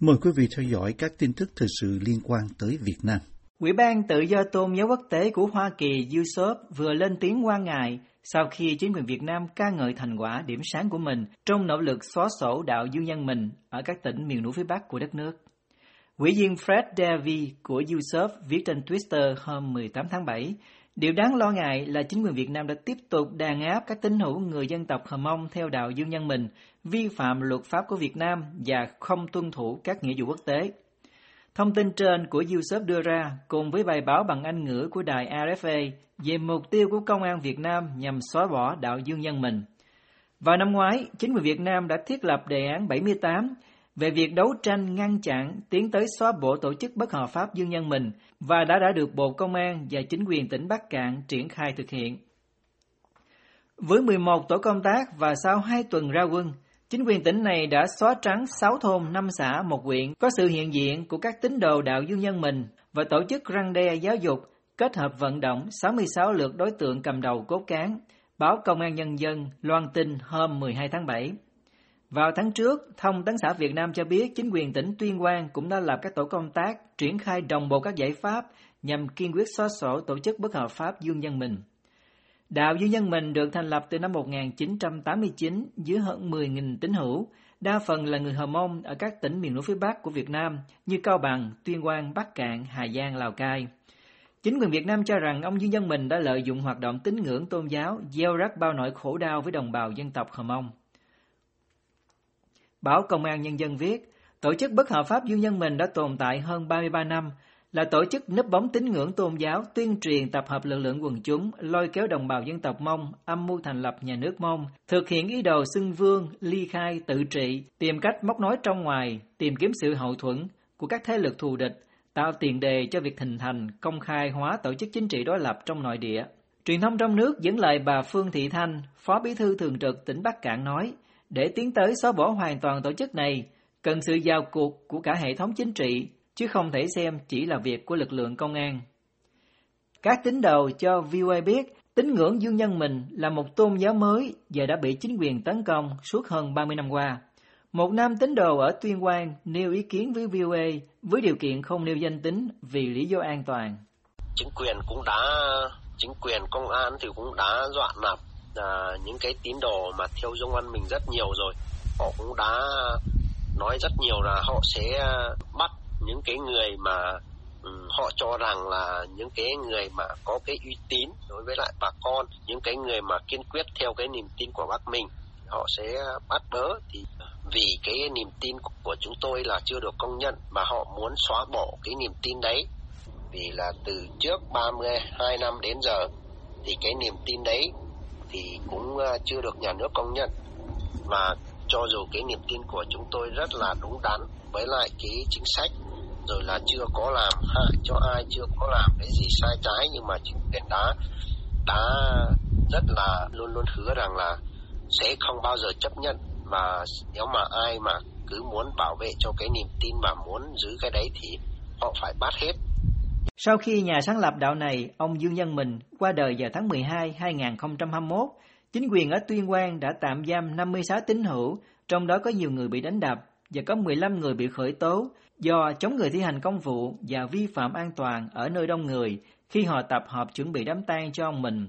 Mời quý vị theo dõi các tin tức thời sự liên quan tới Việt Nam. Ủy ban Tự do Tôn giáo quốc tế của Hoa Kỳ USOP vừa lên tiếng quan ngại sau khi chính quyền Việt Nam ca ngợi thành quả điểm sáng của mình trong nỗ lực xóa sổ đạo dương nhân mình ở các tỉnh miền núi phía Bắc của đất nước. Quỹ viên Fred Davy của USOP viết trên Twitter hôm 18 tháng 7, điều đáng lo ngại là chính quyền Việt Nam đã tiếp tục đàn áp các tín hữu người dân tộc Hờ Mông theo đạo dương nhân mình, vi phạm luật pháp của Việt Nam và không tuân thủ các nghĩa vụ quốc tế. Thông tin trên của USOP đưa ra cùng với bài báo bằng Anh ngữ của đài RFA về mục tiêu của công an Việt Nam nhằm xóa bỏ đạo dương nhân mình. Vào năm ngoái, chính quyền Việt Nam đã thiết lập đề án 78 về việc đấu tranh ngăn chặn tiến tới xóa bỏ tổ chức bất hợp pháp dương nhân mình và đã đã được Bộ Công an và chính quyền tỉnh Bắc Cạn triển khai thực hiện. Với 11 tổ công tác và sau 2 tuần ra quân, chính quyền tỉnh này đã xóa trắng 6 thôn, 5 xã, một huyện có sự hiện diện của các tín đồ đạo dương nhân mình và tổ chức răng đe giáo dục kết hợp vận động 66 lượt đối tượng cầm đầu cốt cán, báo Công an Nhân dân loan tin hôm 12 tháng 7. Vào tháng trước, Thông tấn xã Việt Nam cho biết chính quyền tỉnh Tuyên Quang cũng đã lập các tổ công tác triển khai đồng bộ các giải pháp nhằm kiên quyết xóa sổ tổ chức bất hợp pháp Dương Nhân Mình. Đạo Dương Nhân Mình được thành lập từ năm 1989 dưới hơn 10.000 tín hữu, đa phần là người Hờ Mông ở các tỉnh miền núi phía Bắc của Việt Nam như Cao Bằng, Tuyên Quang, Bắc Cạn, Hà Giang, Lào Cai. Chính quyền Việt Nam cho rằng ông Dương Nhân Mình đã lợi dụng hoạt động tín ngưỡng tôn giáo, gieo rắc bao nỗi khổ đau với đồng bào dân tộc Hờ Mông. Báo Công an Nhân dân viết, tổ chức bất hợp pháp Dương Nhân Mình đã tồn tại hơn 33 năm, là tổ chức nấp bóng tín ngưỡng tôn giáo, tuyên truyền tập hợp lực lượng quần chúng, lôi kéo đồng bào dân tộc Mông, âm mưu thành lập nhà nước Mông, thực hiện ý đồ xưng vương, ly khai, tự trị, tìm cách móc nối trong ngoài, tìm kiếm sự hậu thuẫn của các thế lực thù địch, tạo tiền đề cho việc hình thành, công khai hóa tổ chức chính trị đối lập trong nội địa. Truyền thông trong nước dẫn lời bà Phương Thị Thanh, Phó Bí thư Thường trực tỉnh Bắc Cạn nói, để tiến tới xóa bỏ hoàn toàn tổ chức này, cần sự giao cuộc của cả hệ thống chính trị, chứ không thể xem chỉ là việc của lực lượng công an. Các tín đồ cho VOA biết tín ngưỡng dương nhân mình là một tôn giáo mới và đã bị chính quyền tấn công suốt hơn 30 năm qua. Một nam tín đồ ở Tuyên Quang nêu ý kiến với VOA với điều kiện không nêu danh tính vì lý do an toàn. Chính quyền cũng đã, chính quyền công an thì cũng đã dọa nạp à, những cái tín đồ mà theo dung văn mình rất nhiều rồi. Họ cũng đã nói rất nhiều là họ sẽ à, bắt những cái người mà um, họ cho rằng là những cái người mà có cái uy tín đối với lại bà con, những cái người mà kiên quyết theo cái niềm tin của bác mình họ sẽ bắt bớ thì vì cái niềm tin của chúng tôi là chưa được công nhận mà họ muốn xóa bỏ cái niềm tin đấy vì là từ trước 32 năm đến giờ thì cái niềm tin đấy thì cũng ờ, chưa được nhà nước công nhận và cho dù cái niềm tin của chúng tôi rất là đúng đắn với lại cái chính sách, rồi là chưa có làm hại cho ai, chưa có làm cái gì sai trái, nhưng mà chính quyền đã đã rất là luôn luôn hứa rằng là sẽ không bao giờ chấp nhận mà nếu mà ai mà cứ muốn bảo vệ cho cái niềm tin mà muốn giữ cái đấy thì họ phải bắt hết. Sau khi nhà sáng lập đạo này, ông Dương Nhân Mình qua đời vào tháng 12 2021, chính quyền ở Tuyên Quang đã tạm giam 56 tín hữu, trong đó có nhiều người bị đánh đập và có 15 người bị khởi tố do chống người thi hành công vụ và vi phạm an toàn ở nơi đông người khi họ tập hợp chuẩn bị đám tang cho ông mình.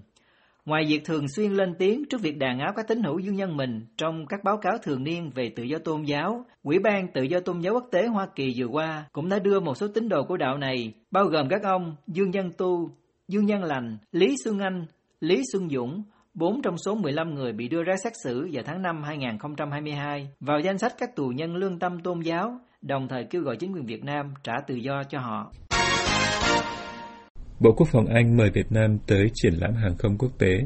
Ngoài việc thường xuyên lên tiếng trước việc đàn áp các tín hữu dương nhân mình trong các báo cáo thường niên về tự do tôn giáo, Ủy ban Tự do Tôn giáo Quốc tế Hoa Kỳ vừa qua cũng đã đưa một số tín đồ của đạo này, bao gồm các ông Dương Nhân Tu, Dương Nhân Lành, Lý Xuân Anh, Lý Xuân Dũng, bốn trong số 15 người bị đưa ra xét xử vào tháng 5 2022 vào danh sách các tù nhân lương tâm tôn giáo, đồng thời kêu gọi chính quyền Việt Nam trả tự do cho họ. Bộ Quốc phòng Anh mời Việt Nam tới triển lãm hàng không quốc tế.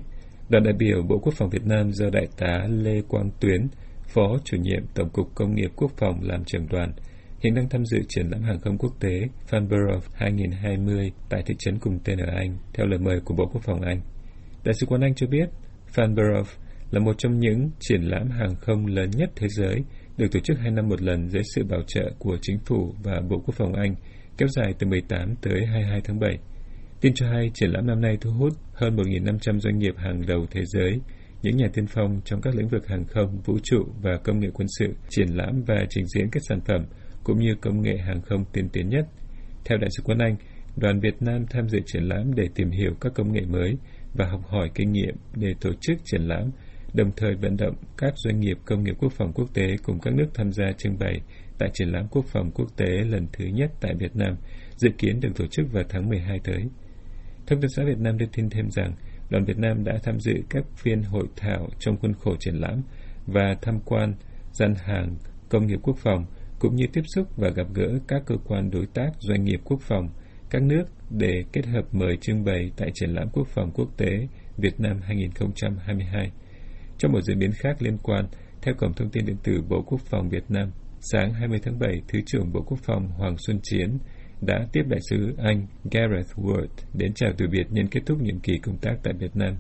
Đoàn đại biểu Bộ Quốc phòng Việt Nam do Đại tá Lê Quang Tuyến, Phó chủ nhiệm Tổng cục Công nghiệp Quốc phòng làm trưởng đoàn, hiện đang tham dự triển lãm hàng không quốc tế Farnborough 2020 tại thị trấn cùng tên ở Anh, theo lời mời của Bộ Quốc phòng Anh. Đại sứ quán Anh cho biết, Farnborough là một trong những triển lãm hàng không lớn nhất thế giới, được tổ chức hai năm một lần dưới sự bảo trợ của chính phủ và Bộ Quốc phòng Anh, kéo dài từ 18 tới 22 tháng 7. Tin cho hay, triển lãm năm nay thu hút hơn 1.500 doanh nghiệp hàng đầu thế giới, những nhà tiên phong trong các lĩnh vực hàng không, vũ trụ và công nghệ quân sự, triển lãm và trình diễn các sản phẩm cũng như công nghệ hàng không tiên tiến nhất. Theo Đại sứ quân Anh, đoàn Việt Nam tham dự triển lãm để tìm hiểu các công nghệ mới và học hỏi kinh nghiệm để tổ chức triển lãm, đồng thời vận động các doanh nghiệp công nghiệp quốc phòng quốc tế cùng các nước tham gia trưng bày tại triển lãm quốc phòng quốc tế lần thứ nhất tại Việt Nam, dự kiến được tổ chức vào tháng 12 tới. Thông tấn xã Việt Nam đưa tin thêm rằng, đoàn Việt Nam đã tham dự các phiên hội thảo trong khuôn khổ triển lãm và tham quan gian hàng công nghiệp quốc phòng, cũng như tiếp xúc và gặp gỡ các cơ quan đối tác doanh nghiệp quốc phòng, các nước để kết hợp mời trưng bày tại triển lãm quốc phòng quốc tế Việt Nam 2022. Trong một diễn biến khác liên quan, theo Cổng Thông tin Điện tử Bộ Quốc phòng Việt Nam, sáng 20 tháng 7, Thứ trưởng Bộ Quốc phòng Hoàng Xuân Chiến đã tiếp đại sứ Anh Gareth Ward đến chào từ biệt nhân kết thúc nhiệm kỳ công tác tại Việt Nam.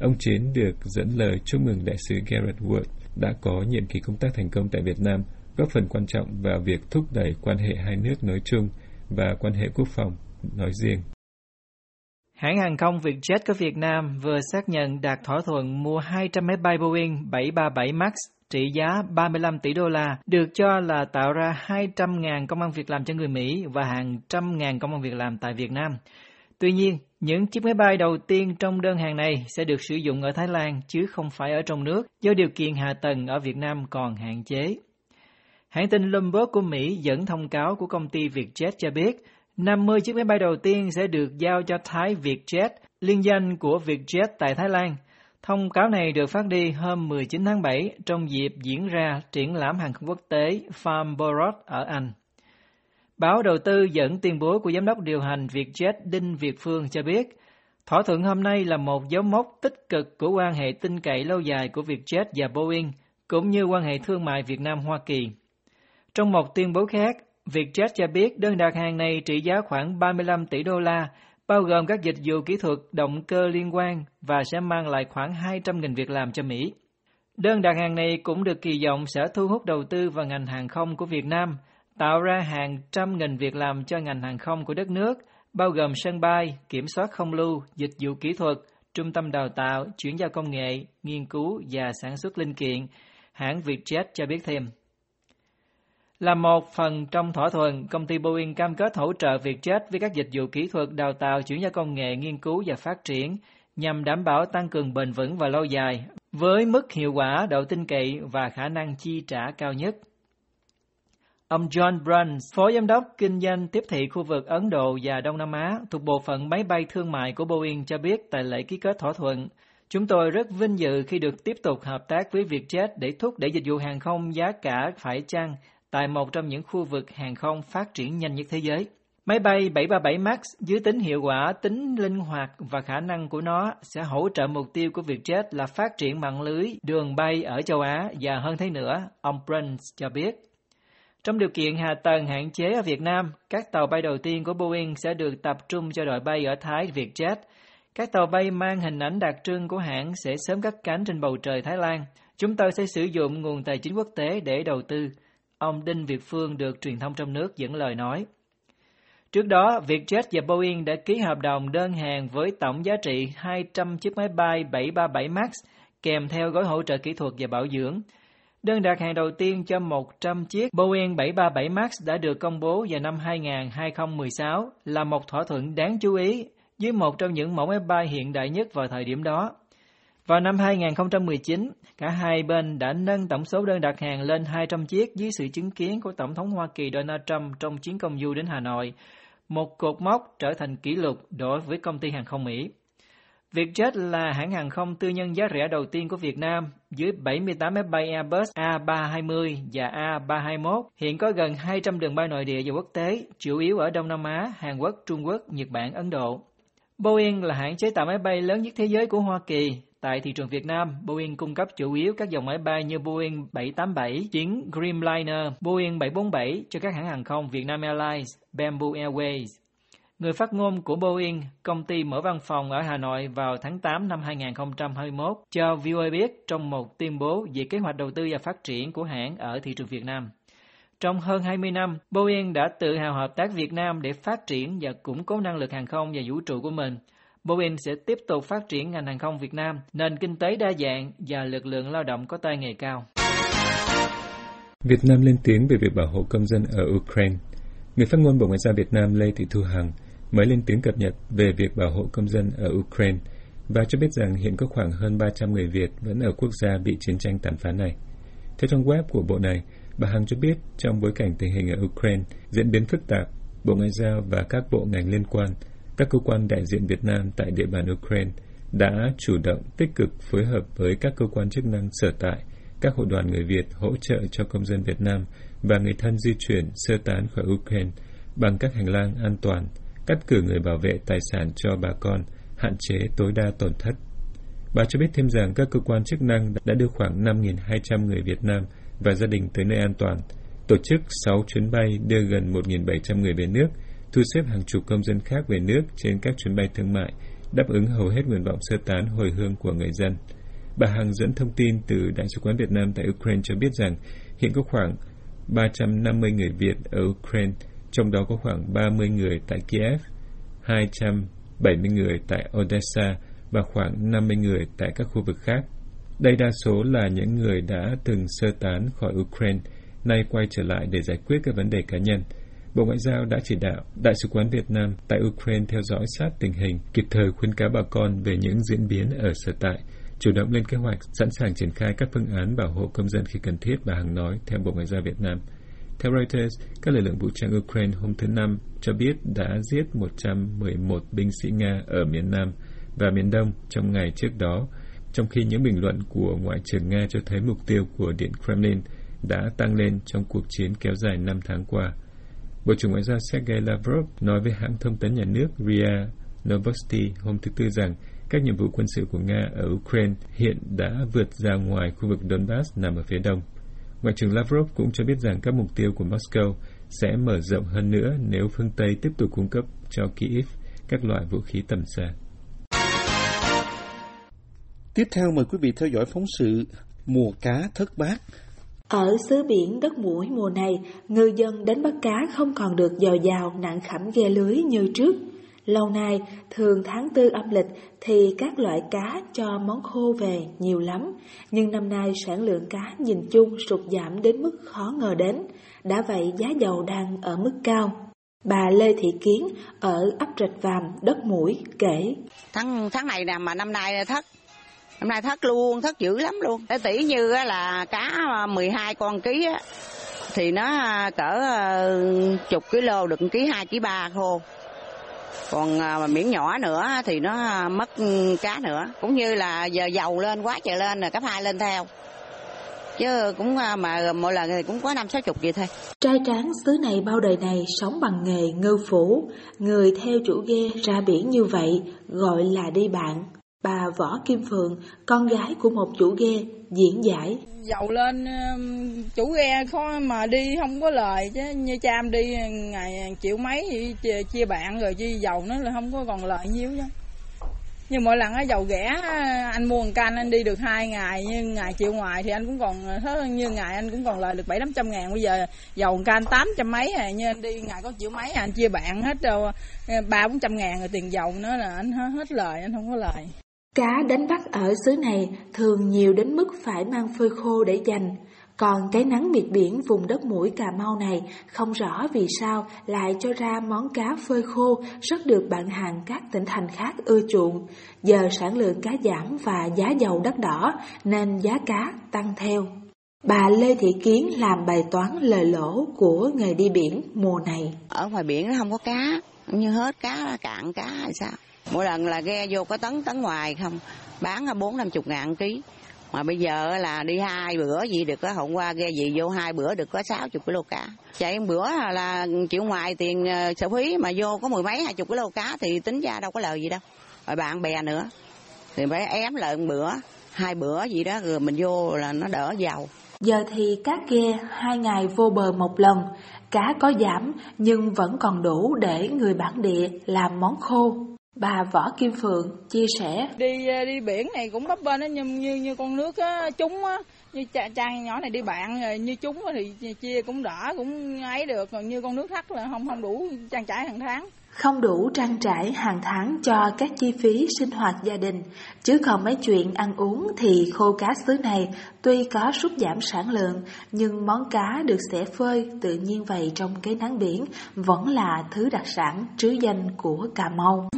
Ông Chiến được dẫn lời chúc mừng đại sứ Gareth Ward đã có nhiệm kỳ công tác thành công tại Việt Nam, góp phần quan trọng vào việc thúc đẩy quan hệ hai nước nói chung và quan hệ quốc phòng nói riêng. Hãng hàng không Vietjet của Việt Nam vừa xác nhận đạt thỏa thuận mua 200 máy bay Boeing 737 MAX trị giá 35 tỷ đô la, được cho là tạo ra 200.000 công an việc làm cho người Mỹ và hàng trăm ngàn công an việc làm tại Việt Nam. Tuy nhiên, những chiếc máy bay đầu tiên trong đơn hàng này sẽ được sử dụng ở Thái Lan chứ không phải ở trong nước do điều kiện hạ tầng ở Việt Nam còn hạn chế. Hãng tin Bloomberg của Mỹ dẫn thông cáo của công ty Vietjet cho biết 50 chiếc máy bay đầu tiên sẽ được giao cho Thái Vietjet, liên danh của Vietjet tại Thái Lan. Thông cáo này được phát đi hôm 19 tháng 7 trong dịp diễn ra triển lãm hàng không quốc tế Farnborough ở Anh. Báo đầu tư dẫn tuyên bố của giám đốc điều hành Vietjet Đinh Việt Phương cho biết, thỏa thuận hôm nay là một dấu mốc tích cực của quan hệ tin cậy lâu dài của Vietjet và Boeing, cũng như quan hệ thương mại Việt Nam-Hoa Kỳ. Trong một tuyên bố khác, Vietjet cho biết đơn đặt hàng này trị giá khoảng 35 tỷ đô la, bao gồm các dịch vụ kỹ thuật, động cơ liên quan và sẽ mang lại khoảng 200.000 việc làm cho Mỹ. Đơn đặt hàng này cũng được kỳ vọng sẽ thu hút đầu tư vào ngành hàng không của Việt Nam, tạo ra hàng trăm nghìn việc làm cho ngành hàng không của đất nước, bao gồm sân bay, kiểm soát không lưu, dịch vụ kỹ thuật, trung tâm đào tạo, chuyển giao công nghệ, nghiên cứu và sản xuất linh kiện, hãng Vietjet cho biết thêm. Là một phần trong thỏa thuận, công ty Boeing cam kết hỗ trợ Vietjet với các dịch vụ kỹ thuật đào tạo chuyển giao công nghệ nghiên cứu và phát triển nhằm đảm bảo tăng cường bền vững và lâu dài với mức hiệu quả, độ tin cậy và khả năng chi trả cao nhất. Ông John Bruns, Phó Giám đốc Kinh doanh tiếp thị khu vực Ấn Độ và Đông Nam Á thuộc bộ phận máy bay thương mại của Boeing cho biết tại lễ ký kết thỏa thuận, Chúng tôi rất vinh dự khi được tiếp tục hợp tác với Vietjet để thúc đẩy dịch vụ hàng không giá cả phải chăng tại một trong những khu vực hàng không phát triển nhanh nhất thế giới. Máy bay 737 MAX dưới tính hiệu quả, tính linh hoạt và khả năng của nó sẽ hỗ trợ mục tiêu của Vietjet là phát triển mạng lưới đường bay ở châu Á và hơn thế nữa, ông prince cho biết. Trong điều kiện hạ tầng hạn chế ở Việt Nam, các tàu bay đầu tiên của Boeing sẽ được tập trung cho đội bay ở Thái Vietjet. Các tàu bay mang hình ảnh đặc trưng của hãng sẽ sớm cất cánh trên bầu trời Thái Lan. Chúng tôi sẽ sử dụng nguồn tài chính quốc tế để đầu tư. Ông Đinh Việt Phương được truyền thông trong nước dẫn lời nói. Trước đó, Vietjet và Boeing đã ký hợp đồng đơn hàng với tổng giá trị 200 chiếc máy bay 737 MAX kèm theo gói hỗ trợ kỹ thuật và bảo dưỡng. Đơn đặt hàng đầu tiên cho 100 chiếc Boeing 737 MAX đã được công bố vào năm 2016 là một thỏa thuận đáng chú ý với một trong những mẫu máy bay hiện đại nhất vào thời điểm đó. Vào năm 2019, cả hai bên đã nâng tổng số đơn đặt hàng lên 200 chiếc dưới sự chứng kiến của Tổng thống Hoa Kỳ Donald Trump trong chuyến công du đến Hà Nội, một cột mốc trở thành kỷ lục đối với công ty hàng không Mỹ. Vietjet là hãng hàng không tư nhân giá rẻ đầu tiên của Việt Nam, dưới 78 máy bay Airbus A320 và A321, hiện có gần 200 đường bay nội địa và quốc tế, chủ yếu ở Đông Nam Á, Hàn Quốc, Trung Quốc, Nhật Bản, Ấn Độ. Boeing là hãng chế tạo máy bay lớn nhất thế giới của Hoa Kỳ. Tại thị trường Việt Nam, Boeing cung cấp chủ yếu các dòng máy bay như Boeing 787, chiến Dreamliner, Boeing 747 cho các hãng hàng không Vietnam Airlines, Bamboo Airways. Người phát ngôn của Boeing, công ty mở văn phòng ở Hà Nội vào tháng 8 năm 2021, cho VOA biết trong một tuyên bố về kế hoạch đầu tư và phát triển của hãng ở thị trường Việt Nam. Trong hơn 20 năm, Boeing đã tự hào hợp tác Việt Nam để phát triển và củng cố năng lực hàng không và vũ trụ của mình. Boeing sẽ tiếp tục phát triển ngành hàng không Việt Nam, nền kinh tế đa dạng và lực lượng lao động có tay nghề cao. Việt Nam lên tiếng về việc bảo hộ công dân ở Ukraine. Người phát ngôn Bộ Ngoại giao Việt Nam Lê Thị Thu Hằng mới lên tiếng cập nhật về việc bảo hộ công dân ở Ukraine và cho biết rằng hiện có khoảng hơn 300 người Việt vẫn ở quốc gia bị chiến tranh tàn phá này. Theo trang web của bộ này, bà Hằng cho biết trong bối cảnh tình hình ở Ukraine diễn biến phức tạp, Bộ Ngoại giao và các bộ ngành liên quan, các cơ quan đại diện Việt Nam tại địa bàn Ukraine đã chủ động tích cực phối hợp với các cơ quan chức năng sở tại, các hội đoàn người Việt hỗ trợ cho công dân Việt Nam và người thân di chuyển sơ tán khỏi Ukraine bằng các hành lang an toàn, cắt cử người bảo vệ tài sản cho bà con, hạn chế tối đa tổn thất. Bà cho biết thêm rằng các cơ quan chức năng đã đưa khoảng 5.200 người Việt Nam và gia đình tới nơi an toàn, tổ chức 6 chuyến bay đưa gần 1.700 người về nước, thu xếp hàng chục công dân khác về nước trên các chuyến bay thương mại, đáp ứng hầu hết nguyện vọng sơ tán hồi hương của người dân. Bà Hằng dẫn thông tin từ Đại sứ quán Việt Nam tại Ukraine cho biết rằng hiện có khoảng 350 người Việt ở Ukraine, trong đó có khoảng 30 người tại Kiev, 270 người tại Odessa và khoảng 50 người tại các khu vực khác. Đây đa số là những người đã từng sơ tán khỏi Ukraine, nay quay trở lại để giải quyết các vấn đề cá nhân. Bộ Ngoại giao đã chỉ đạo Đại sứ quán Việt Nam tại Ukraine theo dõi sát tình hình, kịp thời khuyến cáo bà con về những diễn biến ở sở tại, chủ động lên kế hoạch, sẵn sàng triển khai các phương án bảo hộ công dân khi cần thiết, bà Hằng nói, theo Bộ Ngoại giao Việt Nam. Theo Reuters, các lực lượng vũ trang Ukraine hôm thứ Năm cho biết đã giết 111 binh sĩ Nga ở miền Nam và miền Đông trong ngày trước đó, trong khi những bình luận của Ngoại trưởng Nga cho thấy mục tiêu của Điện Kremlin đã tăng lên trong cuộc chiến kéo dài 5 tháng qua. Bộ trưởng Ngoại giao Sergei Lavrov nói với hãng thông tấn nhà nước RIA Novosti hôm thứ Tư rằng các nhiệm vụ quân sự của Nga ở Ukraine hiện đã vượt ra ngoài khu vực Donbass nằm ở phía đông. Ngoại trưởng Lavrov cũng cho biết rằng các mục tiêu của Moscow sẽ mở rộng hơn nữa nếu phương Tây tiếp tục cung cấp cho Kyiv các loại vũ khí tầm xa. Tiếp theo mời quý vị theo dõi phóng sự Mùa cá thất bát. Ở xứ biển đất mũi mùa này, ngư dân đánh bắt cá không còn được dò dào nặng khẩm ghe lưới như trước. Lâu nay, thường tháng tư âm lịch thì các loại cá cho món khô về nhiều lắm, nhưng năm nay sản lượng cá nhìn chung sụt giảm đến mức khó ngờ đến, đã vậy giá dầu đang ở mức cao. Bà Lê Thị Kiến ở ấp Rạch Vàm, đất mũi kể. Tháng tháng này nè mà năm nay thất Năm nay thất luôn, thất dữ lắm luôn. Tỷ như là cá 12 con ký á, thì nó cỡ ờ, chục kg được ký 2 ký 3 khô. Còn à, miễn nhỏ nữa thì nó mất cá nữa. Cũng như là giờ dầu lên quá trời lên là cấp 2 lên theo. Chứ cũng à, mà mỗi lần thì cũng có năm sáu chục gì thôi. Trai tráng xứ này bao đời này sống bằng nghề ngư phủ. Người theo chủ ghe ra biển như vậy gọi là đi bạn. Bà Võ Kim Phượng, con gái của một chủ ghe, diễn giải. Dầu lên um, chủ ghe khó mà đi không có lời chứ như cha em đi ngày triệu mấy thì chia bạn rồi chi dầu nó là không có còn lợi nhiêu chứ. Nhưng mỗi lần á dầu rẻ anh mua một can anh đi được hai ngày nhưng ngày chịu ngoài thì anh cũng còn thế như ngày anh cũng còn lời được bảy tám trăm ngàn bây giờ dầu một can tám trăm mấy à như anh đi ngày có triệu mấy à, anh chia bạn hết đâu ba bốn trăm ngàn rồi tiền dầu nữa là anh hết lời anh không có lời. Cá đánh bắt ở xứ này thường nhiều đến mức phải mang phơi khô để dành. Còn cái nắng miệt biển vùng đất mũi Cà Mau này không rõ vì sao lại cho ra món cá phơi khô rất được bạn hàng các tỉnh thành khác ưa chuộng. Giờ sản lượng cá giảm và giá dầu đắt đỏ nên giá cá tăng theo. Bà Lê Thị Kiến làm bài toán lời lỗ của nghề đi biển mùa này. Ở ngoài biển nó không có cá, như hết cá, cạn cá hay sao? mỗi lần là ghe vô có tấn tấn ngoài không. Bán bốn năm chục ngàn ký. Mà bây giờ là đi hai bữa gì được có hôm qua ghe gì vô hai bữa được có sáu chục kg cá. Chạy một bữa à là chịu ngoài tiền ờ, sở phí mà vô có mười mấy, hai chục kg cá thì tính ra đâu có lời gì đâu. Rồi bạn bè nữa. Thì phải ém lợn bữa, hai bữa gì đó, rồi mình vô là nó đỡ giàu. Giờ thì cá ghe hai ngày vô bờ một lần, cá có giảm nhưng vẫn còn đủ để người bản địa làm món khô. Bà Võ Kim Phượng chia sẻ Đi à, đi biển này cũng bấp bênh như, như như con nước á, trúng á như cha, cha nhỏ này đi bạn như chúng thì chia cũng đỡ cũng ấy được còn như con nước thắt là không không đủ trang trải hàng tháng không đủ trang trải hàng tháng cho các chi phí sinh hoạt gia đình. Chứ còn mấy chuyện ăn uống thì khô cá xứ này tuy có sút giảm sản lượng, nhưng món cá được xẻ phơi tự nhiên vậy trong cái nắng biển vẫn là thứ đặc sản trứ danh của Cà Mau.